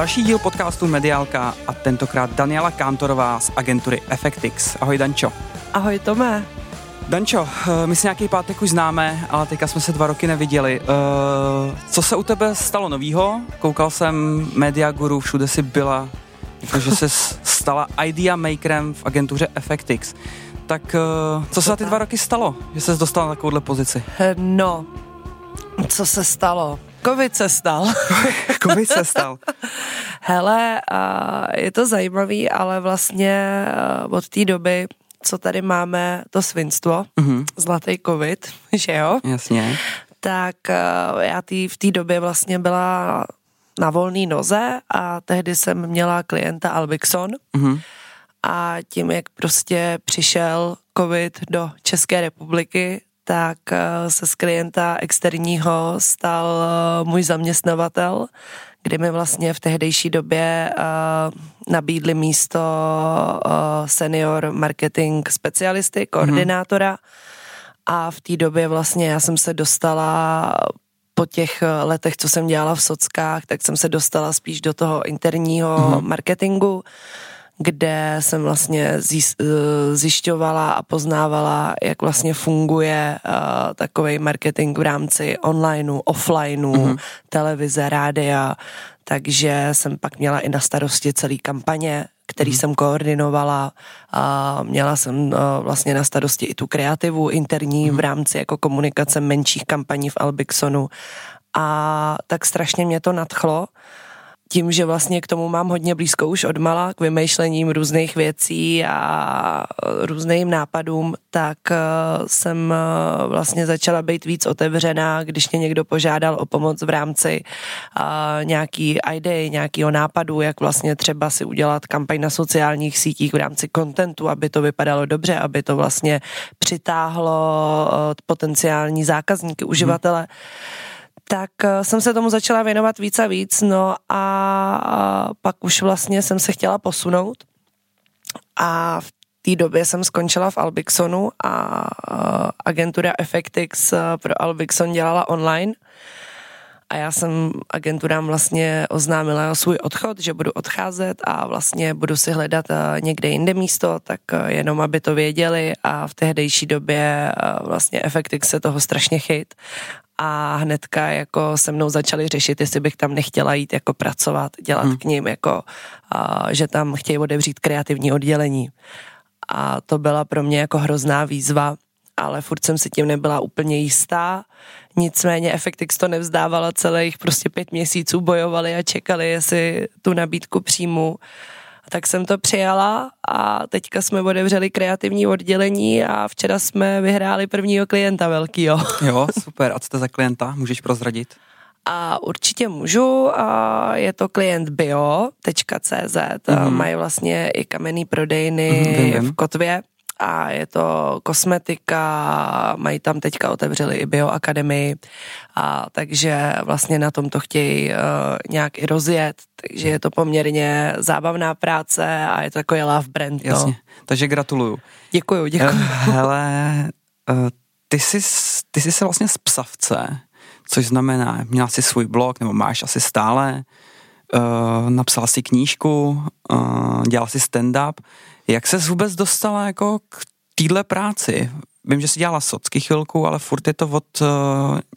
Další díl podcastu Mediálka a tentokrát Daniela Kántorová z agentury Effectix. Ahoj Dančo. Ahoj Tome. Dančo, eh, my si nějaký pátek už známe, ale teďka jsme se dva roky neviděli. Uh, co se u tebe stalo novýho? Koukal jsem Media Guru, všude si byla, že se stala idea makerem v agentuře Effectix. Tak uh, co se za ty dva roky stalo, že se dostala na takovouhle pozici? No, co se stalo? Covid se stal. Covid se stal. Hele, je to zajímavý, ale vlastně od té doby, co tady máme to svinstvo, mm-hmm. zlatý covid, že jo? Jasně. Tak já tý, v té době vlastně byla na volné noze a tehdy jsem měla klienta Albixon mm-hmm. a tím, jak prostě přišel covid do České republiky, tak eh, se z klienta externího stal eh, můj zaměstnavatel, kdy mi vlastně v tehdejší době eh, nabídli místo senior marketing specialisty, koordinátora. A v té době vlastně já jsem se dostala po těch letech, co jsem dělala v sockách, tak jsem se dostala spíš do toho interního mm-hmm. marketingu kde jsem vlastně eh, zjišťovala a poznávala, jak vlastně funguje uh, takový marketing v rámci onlineu, offlineu, mm-hmm. televize, rádia, takže jsem pak měla i na starosti celý kampaně, který mm-hmm. jsem koordinovala a měla jsem uh, vlastně na starosti i tu kreativu interní mm-hmm. v rámci jako komunikace menších kampaní v Albixonu a tak strašně mě to nadchlo tím, že vlastně k tomu mám hodně blízko už od mala, k vymýšlením různých věcí a různým nápadům, tak eh, jsem eh, vlastně začala být víc otevřená, když mě někdo požádal o pomoc v rámci eh, nějaký idei, nějakého nápadu, jak vlastně třeba si udělat kampaň na sociálních sítích v rámci kontentu, aby to vypadalo dobře, aby to vlastně přitáhlo potenciální zákazníky, uživatele. Hmm tak eh, jsem se tomu začala věnovat víc a víc, no a pak už vlastně jsem se chtěla posunout. A v té době jsem skončila v Albixonu a eh, agentura Effectix eh, pro Albixon dělala online. A já jsem agenturám vlastně oznámila svůj odchod, že budu odcházet a vlastně budu si hledat někde jinde místo, tak jenom aby to věděli. A v tehdejší době vlastně Effectix se toho strašně chyt a hnedka jako se mnou začali řešit, jestli bych tam nechtěla jít jako pracovat, dělat hmm. k ním jako, a, že tam chtějí odevřít kreativní oddělení. A to byla pro mě jako hrozná výzva, ale furt jsem si tím nebyla úplně jistá. Nicméně Effectix to nevzdávala celých prostě pět měsíců, bojovali a čekali, jestli tu nabídku přijmu tak jsem to přijala a teďka jsme otevřeli kreativní oddělení a včera jsme vyhráli prvního klienta velkýho. Jo, super. A co to za klienta? Můžeš prozradit? A určitě můžu, a je to klient bio.cz, mm-hmm. mají vlastně i kamenný prodejny mm-hmm. v Kotvě a je to kosmetika, mají tam teďka otevřeli i bioakademii a takže vlastně na tom to chtějí uh, nějak i rozjet, takže je to poměrně zábavná práce a je to jako je love brand. No. Jasně, takže gratuluju. Děkuju, děkuju. Uh, hele, uh, ty jsi, ty jsi se vlastně z psavce, což znamená, měla jsi svůj blog, nebo máš asi stále, uh, napsala si knížku, uh, dělala si stand-up, jak se vůbec dostala jako k téhle práci? Vím, že jsi dělala socky chvilku, ale furt je to od uh,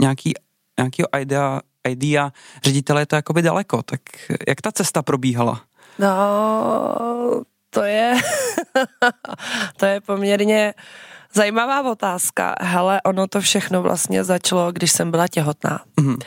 nějaký, nějakého idea, idea ředitele je to jakoby daleko. Tak jak ta cesta probíhala? No, to je, to je poměrně zajímavá otázka. Hele, ono to všechno vlastně začalo, když jsem byla těhotná. Mm-hmm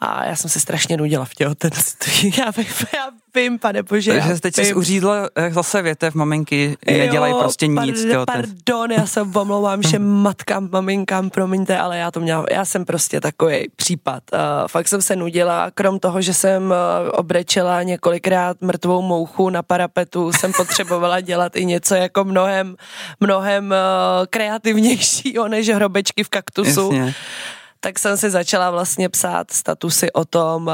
a já jsem se strašně nudila v těhotenství. Já, vím, já vím, pane bože. Takže teď jsi uřídla zase větev, maminky nedělají prostě nic. Pardon, pardon, já se omlouvám všem matkám, maminkám, promiňte, ale já to měla, já jsem prostě takový případ. Uh, fakt jsem se nudila, krom toho, že jsem uh, obrečela několikrát mrtvou mouchu na parapetu, jsem potřebovala dělat i něco jako mnohem, mnohem uh, kreativnějšího než hrobečky v kaktusu. Jasně tak jsem si začala vlastně psát statusy o tom,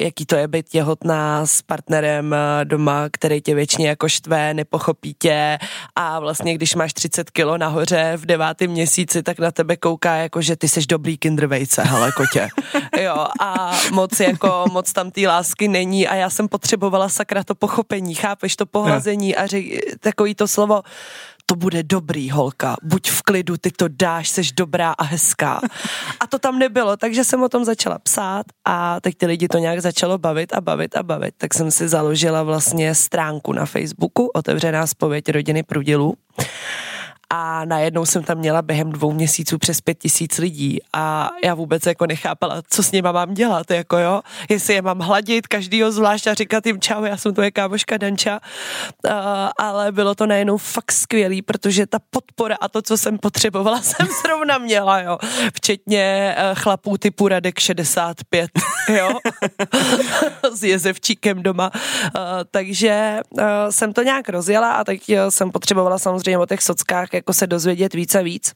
jaký to je být těhotná s partnerem doma, který tě většině jako štve, nepochopí tě. A vlastně když máš 30 kilo nahoře v devátém měsíci, tak na tebe kouká jako, že ty seš dobrý kindervejce, hele kotě. Jo, a moc jako, moc tam té lásky není. A já jsem potřebovala sakra to pochopení, chápeš to pohlazení a řek, takový to slovo, to bude dobrý, holka, buď v klidu, ty to dáš, seš dobrá a hezká. A to tam nebylo, takže jsem o tom začala psát a teď ty lidi to nějak začalo bavit a bavit a bavit. Tak jsem si založila vlastně stránku na Facebooku, otevřená zpověď rodiny Prudilů a najednou jsem tam měla během dvou měsíců přes pět tisíc lidí. A já vůbec jako nechápala, co s nima mám dělat, jako jo, jestli je mám hladit každýho zvlášť a říkat jim čau, já jsem tvoje kámoška Danča, uh, ale bylo to najednou fakt skvělý, protože ta podpora a to, co jsem potřebovala, jsem zrovna měla, jo, včetně uh, chlapů typu Radek 65, jo, s jezevčíkem doma, uh, takže uh, jsem to nějak rozjela a teď jsem potřebovala samozřejmě o těch sockách jako se dozvědět víc a víc.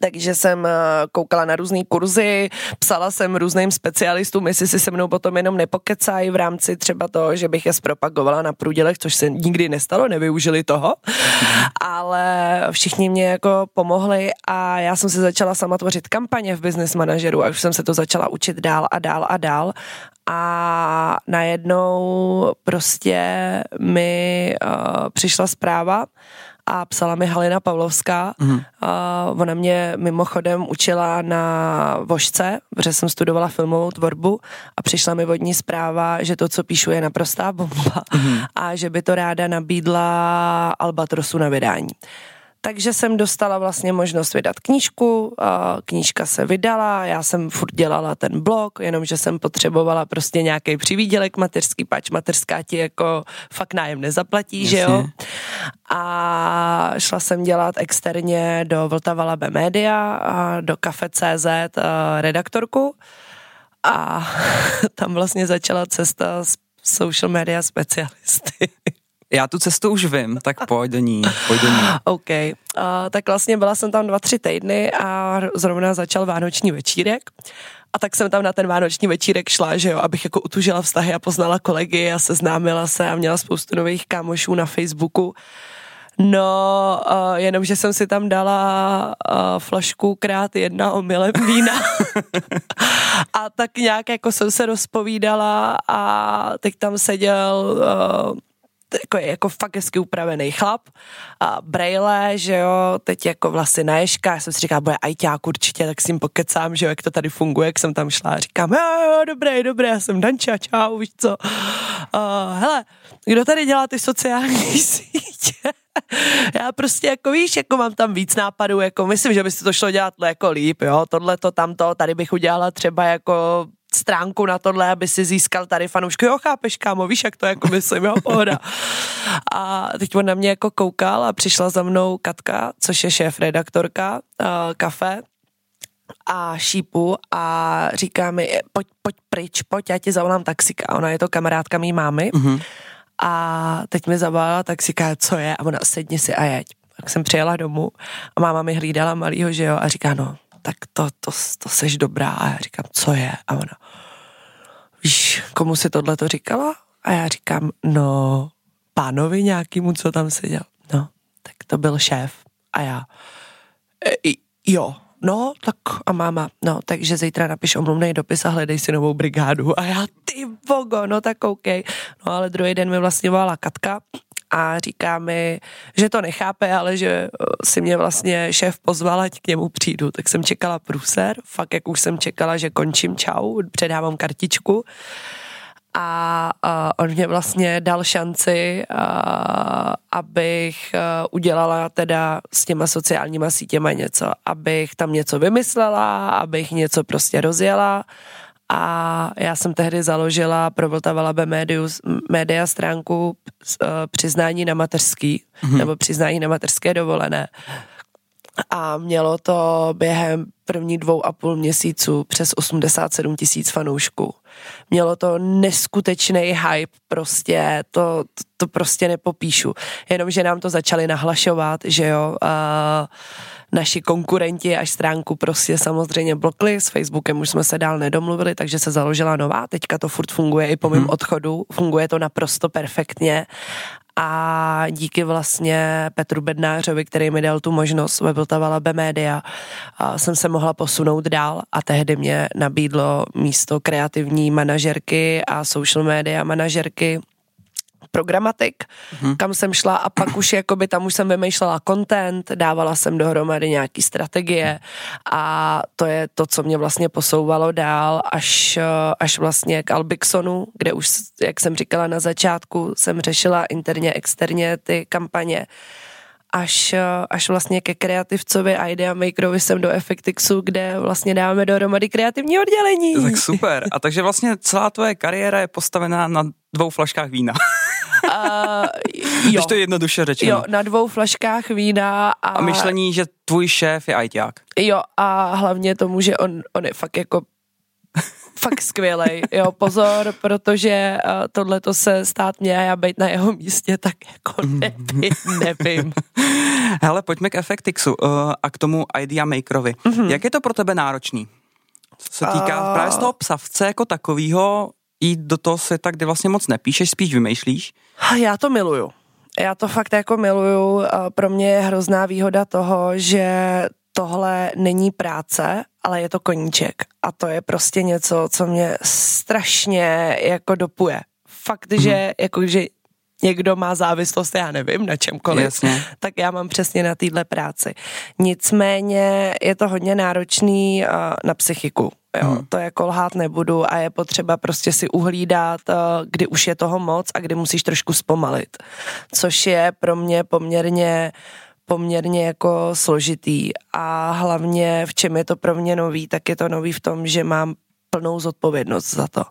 Takže jsem eh, koukala na různé kurzy, psala jsem různým specialistům, jestli si se mnou potom jenom nepokecají v rámci třeba toho, že bych je zpropagovala na průdělech, což se nikdy nestalo, nevyužili toho, ale všichni mě jako pomohli a já jsem si začala sama tvořit kampaně v business manažeru a už jsem se to začala učit dál a dál a dál a najednou prostě mi uh, přišla zpráva, a psala mi Halina Pavlovská. Mm. A ona mě mimochodem učila na vožce, protože jsem studovala filmovou tvorbu a přišla mi vodní zpráva, že to, co píšu, je naprostá bomba mm. a že by to ráda nabídla Albatrosu na vydání. Takže jsem dostala vlastně možnost vydat knížku, knížka se vydala, já jsem furt dělala ten blog, jenomže jsem potřebovala prostě nějaký přivídělek mateřský, pač mateřská ti jako fakt nájem nezaplatí, Jasně. že jo. A šla jsem dělat externě do Vltava Labe Media a do Cafe.cz redaktorku a tam vlastně začala cesta s social media specialisty. Já tu cestu už vím, tak pojď do ní, pojď do ní. OK, uh, tak vlastně byla jsem tam dva, tři týdny a zrovna začal vánoční večírek. A tak jsem tam na ten vánoční večírek šla, že jo, abych jako utužila vztahy a poznala kolegy a seznámila se a měla spoustu nových kámošů na Facebooku. No, uh, jenom, že jsem si tam dala uh, flašku krát jedna omylem vína. a tak nějak jako jsem se rozpovídala a teď tam seděl uh, jako, jako fakt hezky upravený chlap, a braille, že jo, teď jako vlastně na ješka, já jsem si říkala, bude ajťák určitě, tak s ním pokecám, že jo, jak to tady funguje, jak jsem tam šla a říkám, jo, jo, dobré, dobré, já jsem Danča, čau, víš co. Uh, hele, kdo tady dělá ty sociální sítě? já prostě jako víš, jako mám tam víc nápadů, jako myslím, že by se to šlo dělat jako líp, jo, tohle to, tamto, tady bych udělala třeba jako stránku na tohle, aby si získal tady fanoušky. Jo, chápeš, kámo, víš, jak to jako myslím, jo, pohoda. A teď on na mě jako koukal a přišla za mnou Katka, což je šéf redaktorka uh, kafe, a šípu a říká mi, pojď, pojď pryč, pojď, já ti zavolám taxika. Ona je to kamarádka mý mámy. Mm-hmm. A teď mi zavolala taxika, co je? A ona, sedni si a jeď. Tak jsem přijela domů a máma mi hlídala malýho, že jo, a říká, no, tak to, to, to seš dobrá. A já říkám, co je? A ona, víš, komu si tohle to říkala? A já říkám, no, pánovi nějakýmu, co tam seděl. No, tak to byl šéf. A já, e, jo, no, tak a máma, no, takže zítra napiš omluvný dopis a hledej si novou brigádu. A já, ty bogo, no tak OK. No ale druhý den mi vlastně volala Katka a říká mi, že to nechápe, ale že eh, si mě vlastně šéf pozval, ať k němu přijdu. Tak jsem čekala průser, fakt jak už jsem čekala, že končím, čau, předávám kartičku. A, a on mě vlastně dal šanci, a, abych a, udělala teda s těma sociálníma sítěma něco, abych tam něco vymyslela, abych něco prostě rozjela a já jsem tehdy založila pro Vltava Labe médiu, média stránku uh, přiznání na mateřský, mm-hmm. nebo přiznání na mateřské dovolené. a mělo to během první dvou a půl měsíců přes 87 tisíc fanoušků. Mělo to neskutečný hype, prostě to, to, to prostě nepopíšu. Jenomže nám to začali nahlašovat, že jo, uh, naši konkurenti až stránku prostě samozřejmě blokli, s Facebookem už jsme se dál nedomluvili, takže se založila nová, teďka to furt funguje i po mém hmm. odchodu, funguje to naprosto perfektně. A díky vlastně Petru Bednářovi, který mi dal tu možnost ve Vltava B Media, jsem se mohla posunout dál a tehdy mě nabídlo místo kreativní manažerky a social media manažerky programatik, hmm. kam jsem šla a pak už jakoby tam už jsem vymýšlela content, dávala jsem dohromady nějaký strategie a to je to, co mě vlastně posouvalo dál až, až vlastně k Albixonu, kde už, jak jsem říkala na začátku, jsem řešila interně, externě ty kampaně až, až vlastně ke kreativcovi a Idea Makerovi jsem do Effectixu, kde vlastně dáme dohromady kreativní oddělení. Tak super. A takže vlastně celá tvoje kariéra je postavená na dvou flaškách vína. Uh, jo. Když to je jednoduše řečeno. Jo, na dvou flaškách vína. A, a myšlení, že tvůj šéf je ajťák. Jo, a hlavně tomu, že on, on je fakt jako fakt skvělej, jo, pozor, protože uh, tohle to se stát mě a já být na jeho místě, tak jako nevím, nevím. Hele, pojďme k Effectixu uh, a k tomu Idea Makerovi. Mm-hmm. Jak je to pro tebe náročný? Co se týká uh... právě z toho psavce jako takového, jít do toho světa, kde vlastně moc nepíšeš, spíš vymýšlíš? Já to miluju. Já to fakt jako miluju. Pro mě je hrozná výhoda toho, že tohle není práce, ale je to koníček. A to je prostě něco, co mě strašně jako dopuje. Fakt, mm-hmm. že jako, že někdo má závislost, já nevím, na čemkoliv, Jasně. tak já mám přesně na téhle práci. Nicméně je to hodně náročný uh, na psychiku. Jo, hmm. to jako lhát nebudu a je potřeba prostě si uhlídat, uh, kdy už je toho moc a kdy musíš trošku zpomalit. Což je pro mě poměrně poměrně jako složitý. A hlavně v čem je to pro mě nový, tak je to nový v tom, že mám plnou zodpovědnost za to.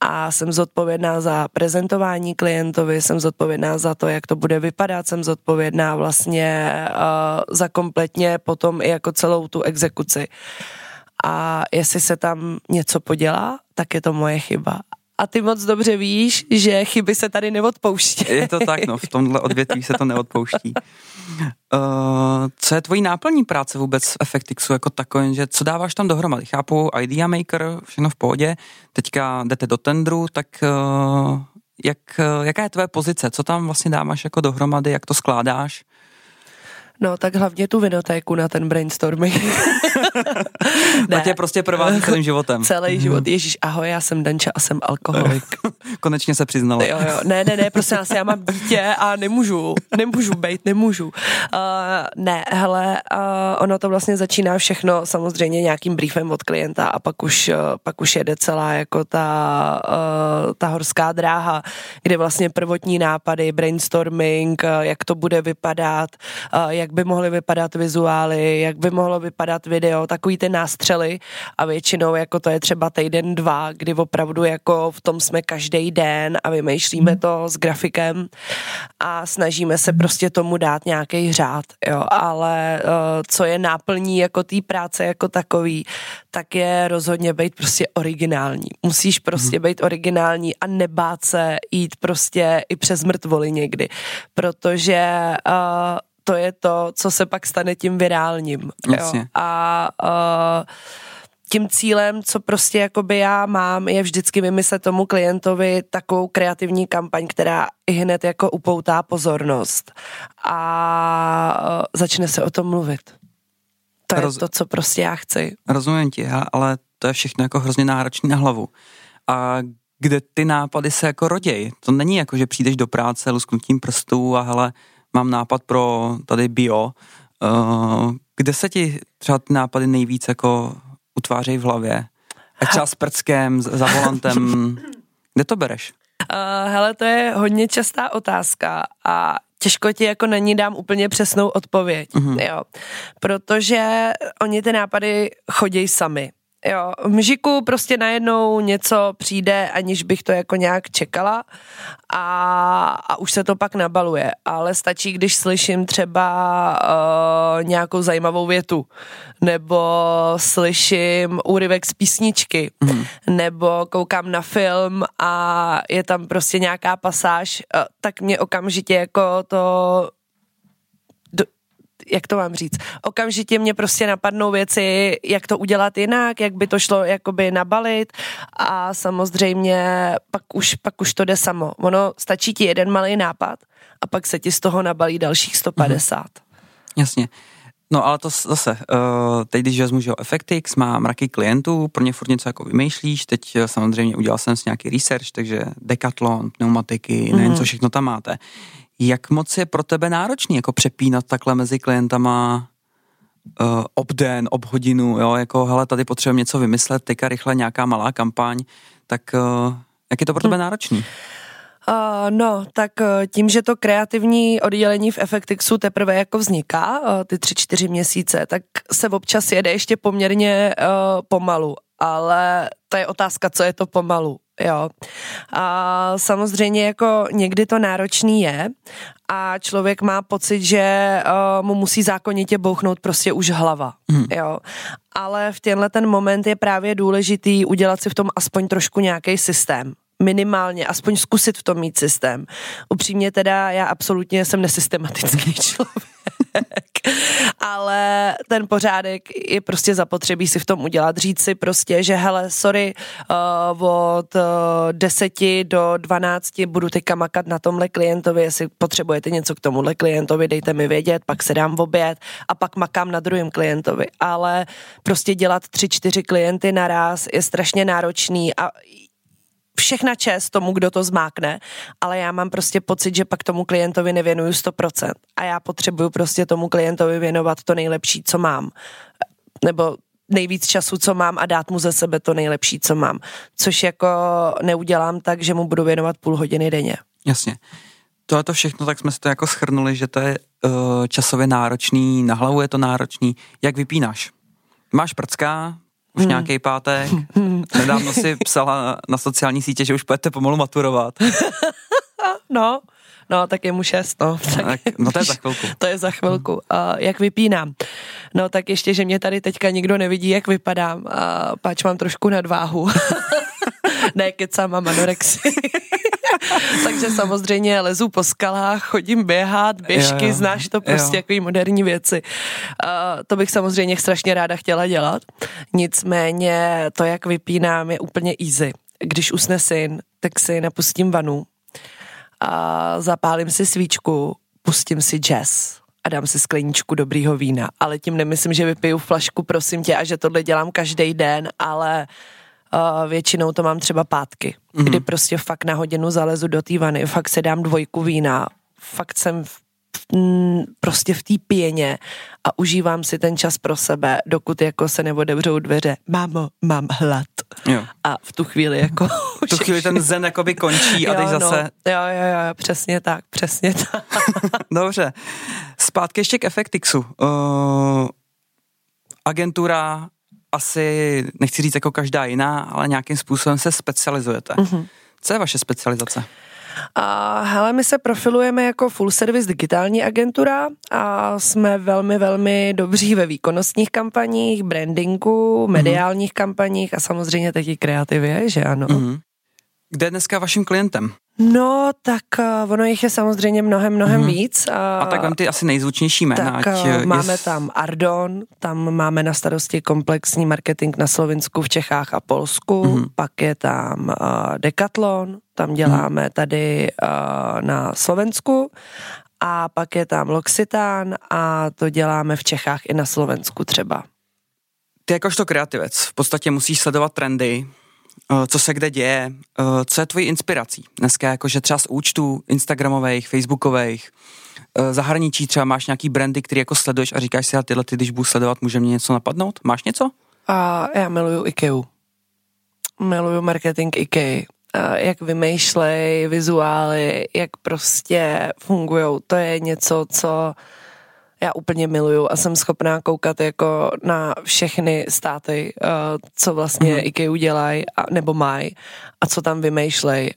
A jsem zodpovědná za prezentování klientovi, jsem zodpovědná za to, jak to bude vypadat, jsem zodpovědná vlastně uh, za kompletně potom i jako celou tu exekuci. A jestli se tam něco podělá, tak je to moje chyba a ty moc dobře víš, že chyby se tady neodpouští. Je to tak, no, v tomhle odvětví se to neodpouští. Uh, co je tvojí náplní práce vůbec v Effectixu jako takový, že co dáváš tam dohromady? Chápu, Idea Maker, všechno v pohodě, teďka jdete do tendru, tak uh, jak, uh, jaká je tvoje pozice? Co tam vlastně dáváš jako dohromady, jak to skládáš? No, tak hlavně tu vinotéku na ten brainstorming. ne. tě prostě provází celým životem. Celý mhm. život. Ježíš, ahoj, já jsem Danča a jsem alkoholik. Konečně se přiznala. Jo, jo. Ne, ne, ne, prostě já mám dítě a nemůžu, nemůžu být, nemůžu. Uh, ne, hele, uh, ono to vlastně začíná všechno samozřejmě nějakým briefem od klienta a pak už, uh, pak už jede celá jako ta, uh, ta horská dráha, kde vlastně prvotní nápady, brainstorming, uh, jak to bude vypadat, uh, jak by mohly vypadat vizuály, jak by mohlo vypadat video, takový ty nástřely a většinou jako to je třeba týden, dva, kdy opravdu jako v tom jsme každý den a vymýšlíme to s grafikem a snažíme se prostě tomu dát nějaký řád, jo, ale uh, co je náplní jako té práce jako takový, tak je rozhodně být prostě originální. Musíš prostě hmm. být originální a nebát se jít prostě i přes mrtvoly někdy, protože uh, to je to, co se pak stane tím virálním. Jo? A uh, tím cílem, co prostě jakoby já mám, je vždycky vymyslet tomu klientovi takovou kreativní kampaň, která i hned jako upoutá pozornost a začne se o tom mluvit. To Roz... je to, co prostě já chci. Rozumím ti, ale to je všechno jako hrozně náročný na hlavu. A kde ty nápady se jako rodějí? To není jako, že přijdeš do práce lusknutím prstů a hele, mám nápad pro tady bio. Uh, kde se ti třeba ty nápady nejvíc jako utvářejí v hlavě? A třeba s prckem, za volantem. Kde to bereš? Uh, hele, to je hodně častá otázka a těžko ti jako na ní dám úplně přesnou odpověď, uh-huh. jo. Protože oni ty nápady chodí sami. Jo, v mžiku prostě najednou něco přijde, aniž bych to jako nějak čekala a, a už se to pak nabaluje, ale stačí, když slyším třeba uh, nějakou zajímavou větu, nebo slyším úryvek z písničky, mm. nebo koukám na film a je tam prostě nějaká pasáž, uh, tak mě okamžitě jako to jak to mám říct, okamžitě mě prostě napadnou věci, jak to udělat jinak, jak by to šlo jakoby nabalit a samozřejmě pak už, pak už to jde samo. Ono stačí ti jeden malý nápad a pak se ti z toho nabalí dalších 150. Mhm. Jasně. No ale to zase, uh, teď když vezmu, že FFX má mraky klientů, pro ně furt něco jako vymýšlíš, teď eh, samozřejmě udělal jsem si nějaký research, takže Decathlon, pneumatiky, mm. nevím, co všechno tam máte. Jak moc je pro tebe náročný jako přepínat takhle mezi klientama uh, obden, ob hodinu, jo, jako hele, tady potřebujeme něco vymyslet, teďka rychle nějaká malá kampaň, tak uh, jak je to pro tebe hm. náročný? Uh, no, tak uh, tím, že to kreativní oddělení v Effectixu teprve jako vzniká, uh, ty tři, čtyři měsíce, tak se občas jede ještě poměrně uh, pomalu, ale to je otázka, co je to pomalu jo. A samozřejmě jako někdy to náročný je a člověk má pocit, že uh, mu musí zákonitě bouchnout prostě už hlava, hmm. jo. Ale v tenhle ten moment je právě důležitý udělat si v tom aspoň trošku nějaký systém minimálně, aspoň zkusit v tom mít systém. Upřímně teda já absolutně jsem nesystematický člověk. ale ten pořádek je prostě zapotřebí si v tom udělat. Říct si prostě, že hele, sorry, uh, od uh, 10 do 12 budu teďka makat na tomhle klientovi, jestli potřebujete něco k tomuhle klientovi, dejte mi vědět, pak se dám v oběd a pak makám na druhém klientovi. Ale prostě dělat tři, čtyři klienty naraz je strašně náročný a všechna čest tomu, kdo to zmákne, ale já mám prostě pocit, že pak tomu klientovi nevěnuju 100% a já potřebuju prostě tomu klientovi věnovat to nejlepší, co mám. Nebo nejvíc času, co mám a dát mu ze sebe to nejlepší, co mám. Což jako neudělám tak, že mu budu věnovat půl hodiny denně. Jasně. Tohle to všechno, tak jsme si to jako schrnuli, že to je uh, časově náročný, na hlavu je to náročný. Jak vypínáš? Máš prcka, už hmm. nějaký pátek. Nedávno si psala na sociální sítě, že už budete pomalu maturovat. no, no, tak je mu šest, no. Tak, no to je za chvilku. To je za chvilku. A jak vypínám? No tak ještě, že mě tady teďka nikdo nevidí, jak vypadám. A páč mám trošku nadváhu. ne, kecám, mám anorexii. Takže samozřejmě lezu po skalách, chodím běhat, běžky, jo, jo. znáš to prostě jako moderní věci. Uh, to bych samozřejmě strašně ráda chtěla dělat. Nicméně to, jak vypínám, je úplně easy. Když usne syn, tak si napustím vanu a zapálím si svíčku, pustím si jazz a dám si skleničku dobrýho vína. Ale tím nemyslím, že vypiju flašku, prosím tě, a že tohle dělám každý den, ale uh, Uh, většinou to mám třeba pátky, mm-hmm. kdy prostě fakt na hodinu zalezu do té vany, fakt se dám dvojku vína, fakt jsem v, m, prostě v té pěně a užívám si ten čas pro sebe, dokud jako se neodevřou dveře. Mámo, mám hlad. Jo. A v tu chvíli jako... v tu chvíli ten zen jakoby končí a teď no, zase... No. Jo, jo, jo, přesně tak, přesně tak. Dobře. Zpátky ještě k Effectixu. Uh, agentura asi, nechci říct jako každá jiná, ale nějakým způsobem se specializujete. Mm-hmm. Co je vaše specializace? A hele, my se profilujeme jako full service digitální agentura a jsme velmi, velmi dobří ve výkonnostních kampaních, brandingu, mhm. mediálních mm-hmm. kampaních a samozřejmě taky kreativě, že ano. Mm-hmm. Kde je dneska vaším klientem? No, tak uh, ono jich je samozřejmě mnohem, mnohem mm-hmm. víc. Uh, a tak vem ty asi nejzvučnější jména. Tak uh, máme je... tam Ardon, tam máme na starosti komplexní marketing na Slovensku, v Čechách a Polsku, mm-hmm. pak je tam uh, Decathlon, tam děláme mm-hmm. tady uh, na Slovensku a pak je tam L'Occitane a to děláme v Čechách i na Slovensku třeba. Ty jakožto kreativec v podstatě musíš sledovat trendy, Eh, co se kde děje, eh, co je tvojí inspirací. Dneska jakože třeba z účtů Instagramových, Facebookových, eh, zahraničí třeba máš nějaký brandy, který jako sleduješ a říkáš si, a tyhle ty, když budu sledovat, může mě něco napadnout? Máš něco? A já miluju IKEA. Miluju marketing IKEA. A jak vymýšlej vizuály, jak prostě fungují. To je něco, co já úplně miluju a jsem schopná koukat jako na všechny státy, uh, co vlastně mm. IKEA udělají nebo mají a co tam vymýšlej.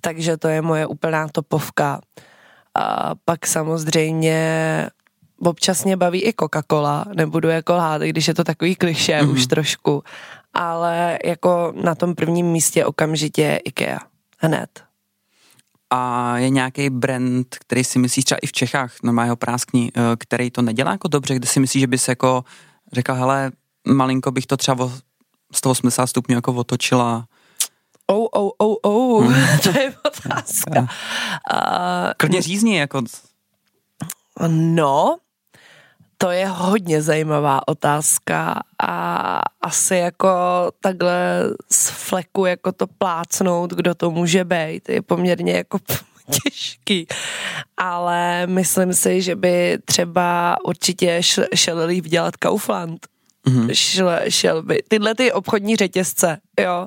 Takže to je moje úplná topovka. A pak samozřejmě občas mě baví i Coca-Cola, nebudu jako lhát, když je to takový kliše mm. už trošku, ale jako na tom prvním místě okamžitě IKEA. Hned. A je nějaký brand, který si myslíš třeba i v Čechách, no jeho práskní, eh, který to nedělá jako dobře, kde si myslíš, že bys jako řekl, hele, malinko bych to třeba o 180 stupňů jako otočila. Oh, oh, oh, oh, to je otázka. Uh, Klidně řízni, jako. No, to je hodně zajímavá otázka a asi jako takhle z fleku jako to plácnout, kdo to může být, je poměrně jako těžký, ale myslím si, že by třeba určitě šel líp dělat Kaufland, mm-hmm. šel, šel by. Tyhle ty obchodní řetězce, jo,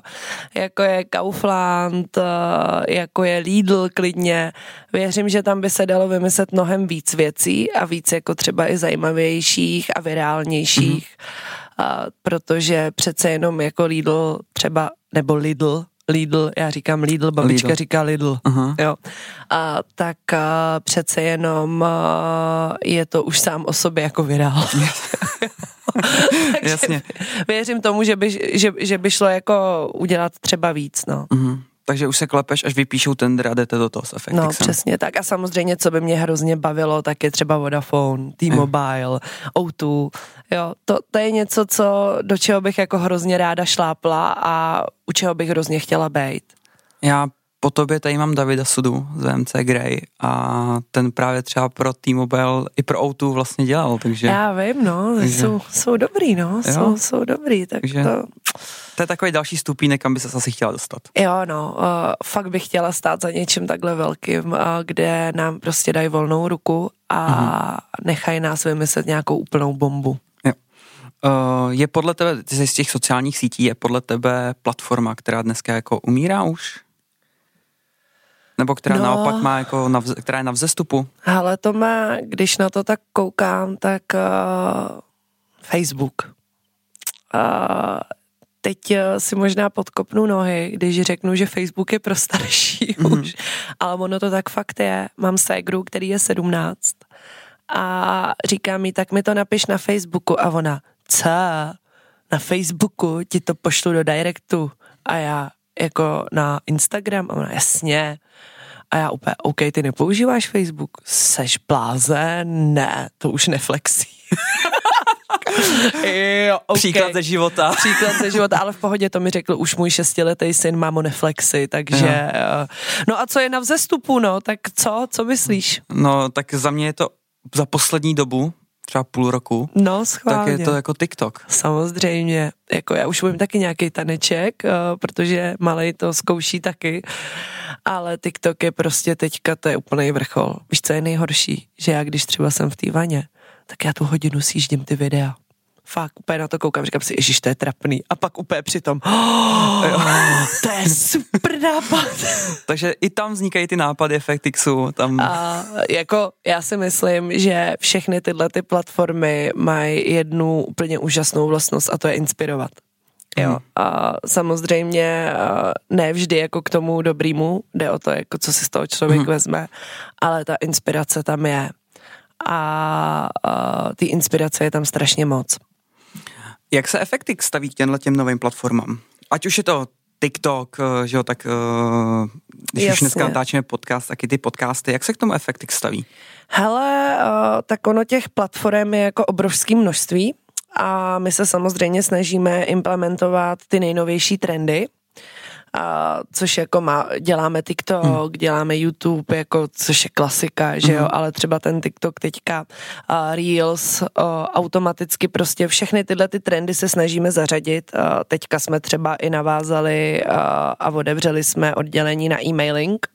jako je Kaufland, eh, jako je Lidl klidně, věřím, že tam by se dalo vymyslet mnohem víc věcí a víc jako třeba i zajímavějších a virálnějších, mm-hmm. a, protože přece jenom jako Lidl třeba, nebo Lidl, Lidl, já říkám Lidl, babička Lidl. říká Lidl, uh-huh. jo. A, tak a, přece jenom a, je to už sám o sobě jako virál. Jasně. Věřím tomu, že by, že, že by šlo jako udělat třeba víc, no. Uh-huh. Takže už se klepeš, až vypíšou tender a jdete do toho s No, přesně tak. A samozřejmě, co by mě hrozně bavilo, tak je třeba Vodafone, T-Mobile, O2. Jo, to, to je něco, co, do čeho bych jako hrozně ráda šlápla a u čeho bych hrozně chtěla být. Já po tobě tady mám Davida Sudu z MC Grey a ten právě třeba pro T-Mobile i pro O2 vlastně dělal, takže... Já vím, no, takže, jsou, jsou dobrý, no, jsou, jsou dobrý, tak takže, to... To je takový další stupínek, kam by se asi chtěla dostat. Jo, no, uh, fakt bych chtěla stát za něčím takhle velkým, uh, kde nám prostě dají volnou ruku a uh-huh. nechají nás vymyslet nějakou úplnou bombu. Jo. Uh, je podle tebe, ty z těch sociálních sítí, je podle tebe platforma, která dneska jako umírá už? Nebo která no, naopak má jako, na, která je na vzestupu? Ale to má, když na to tak koukám, tak uh, Facebook. Uh, teď eh, si možná podkopnu nohy, když řeknu, že Facebook je pro starší mm-hmm. už, ale ono to tak fakt je. Mám ségru, který je 17 a říká mi, tak mi to napiš na Facebooku a ona, co? Na Facebooku ti to pošlu do directu a já jako na Instagram a ona, jasně. A já úplně, OK, ty nepoužíváš Facebook? Seš blázen? Ne, to už neflexí. jo, okay. Příklad ze života. Příklad ze života, ale v pohodě to mi řekl už můj šestiletý syn, mám Neflexy, takže... Jo. No a co je na vzestupu, no, tak co, co myslíš? No, tak za mě je to za poslední dobu, třeba půl roku, no, schválně. tak je to jako TikTok. Samozřejmě, jako já už umím taky nějaký taneček, uh, protože malej to zkouší taky, ale TikTok je prostě teďka, to je úplný vrchol. Víš, co je nejhorší? Že já když třeba jsem v té vaně, tak já tu hodinu sjíždím ty videa. Fakt, úplně na to koukám, říkám si, ježiš, to je trapný. A pak úplně přitom, oh, to je super nápad. Takže i tam vznikají ty nápady Efektixu. Tam... A jako já si myslím, že všechny tyhle ty platformy mají jednu úplně úžasnou vlastnost a to je inspirovat. Jo. Hmm. A samozřejmě ne vždy jako k tomu dobrýmu, jde o to, jako co si z toho člověk hmm. vezme, ale ta inspirace tam je a, a ty inspirace je tam strašně moc. Jak se Efektix staví k těmhle těm novým platformám? Ať už je to TikTok, eh, že jo, tak uh, když Jasně. už dneska natáčíme podcast, taky ty podcasty, jak se k tomu Efektix staví? Hele, uh, tak ono těch platform je jako obrovské množství a my se samozřejmě snažíme implementovat ty nejnovější trendy, a což jako má, děláme TikTok, hmm. děláme YouTube, jako, což je klasika, že jo, hmm. ale třeba ten TikTok teďka, a Reels, a, automaticky prostě všechny tyhle ty trendy se snažíme zařadit. A teďka jsme třeba i navázali a, a otevřeli jsme oddělení na e-mailing,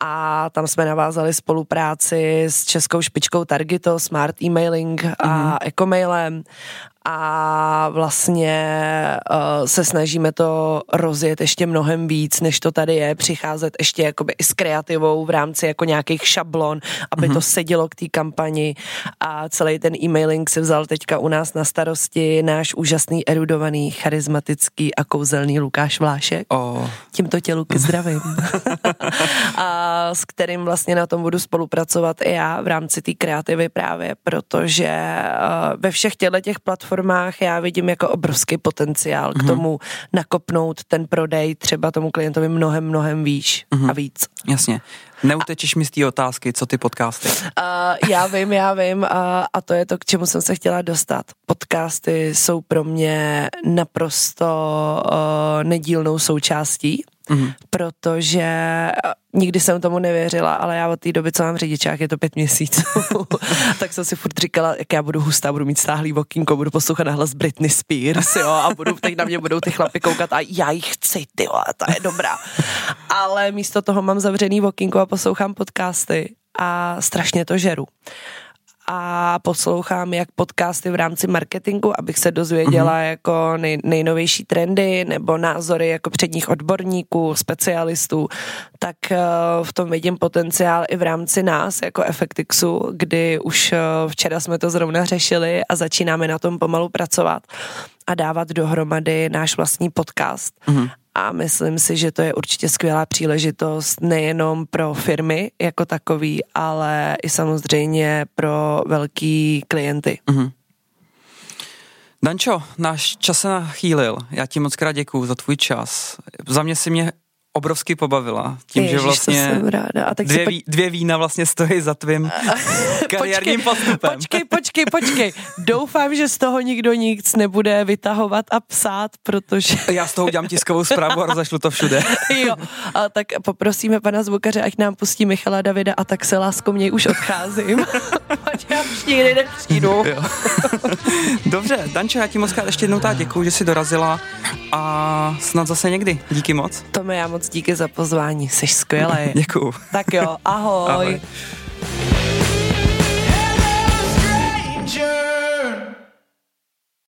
a tam jsme navázali spolupráci s českou špičkou Targito, Smart Emailing a mm-hmm. Ecomailem a vlastně uh, se snažíme to rozjet ještě mnohem víc, než to tady je, přicházet ještě jakoby i s kreativou v rámci jako nějakých šablon, aby mm-hmm. to sedělo k té kampani a celý ten e-mailing si vzal teďka u nás na starosti náš úžasný, erudovaný, charismatický a kouzelný Lukáš Vlášek. Oh. Tímto tě Luky zdravím. a s kterým vlastně na tom budu spolupracovat i já v rámci té kreativy právě, protože uh, ve všech těchto těch platformách já vidím jako obrovský potenciál mm-hmm. k mhm. tomu nakopnout ten prodej třeba tomu klientovi mnohem, mnohem výš mm-hmm. a víc. Jasně. Neutečeš mi z té otázky, co ty podcasty? Uh, já vím, já vím uh, a to je to, k čemu jsem se chtěla dostat. Podcasty jsou pro mě naprosto uh, nedílnou součástí mm. protože nikdy jsem tomu nevěřila, ale já od té doby, co mám řidičák, je to pět měsíců, tak jsem si furt říkala, jak já budu hustá, budu mít stáhlý vokínko, budu poslouchat na hlas Britney Spears, jo, a budu, teď na mě budou ty chlapy koukat a já jich chci, ty ta je dobrá. Ale místo toho mám zavřený vokínko a poslouchám podcasty a strašně to žeru a poslouchám jak podcasty v rámci marketingu, abych se dozvěděla mm-hmm. jako nej, nejnovější trendy nebo názory jako předních odborníků, specialistů, tak uh, v tom vidím potenciál i v rámci nás jako Effectixu, kdy už uh, včera jsme to zrovna řešili a začínáme na tom pomalu pracovat a dávat dohromady náš vlastní podcast. Mm-hmm a myslím si, že to je určitě skvělá příležitost nejenom pro firmy jako takový, ale i samozřejmě pro velký klienty. Mm-hmm. Dančo, náš čas se nachýlil. Já ti moc krát děkuju za tvůj čas. Za mě si mě obrovsky pobavila. Tím, Ježiš, že vlastně jsem ráda. A tak dvě, po... dvě vína vlastně stojí za tvým kariérním počkej, postupem. Počkej, počkej, počkej. Doufám, že z toho nikdo nic nebude vytahovat a psát, protože... Já z toho udělám tiskovou zprávu a rozašlu to všude. jo, a tak poprosíme pana zvukaře, ať nám pustí Michala Davida a tak se lásko mě už odcházím. ať já už nikdy nepřijdu. Dobře, Dančo, já ti moc ještě jednou děkuji, že jsi dorazila a snad zase někdy. Díky moc. To mi já moc díky za pozvání, jsi skvělý. Děkuju. Tak jo, ahoj. ahoj.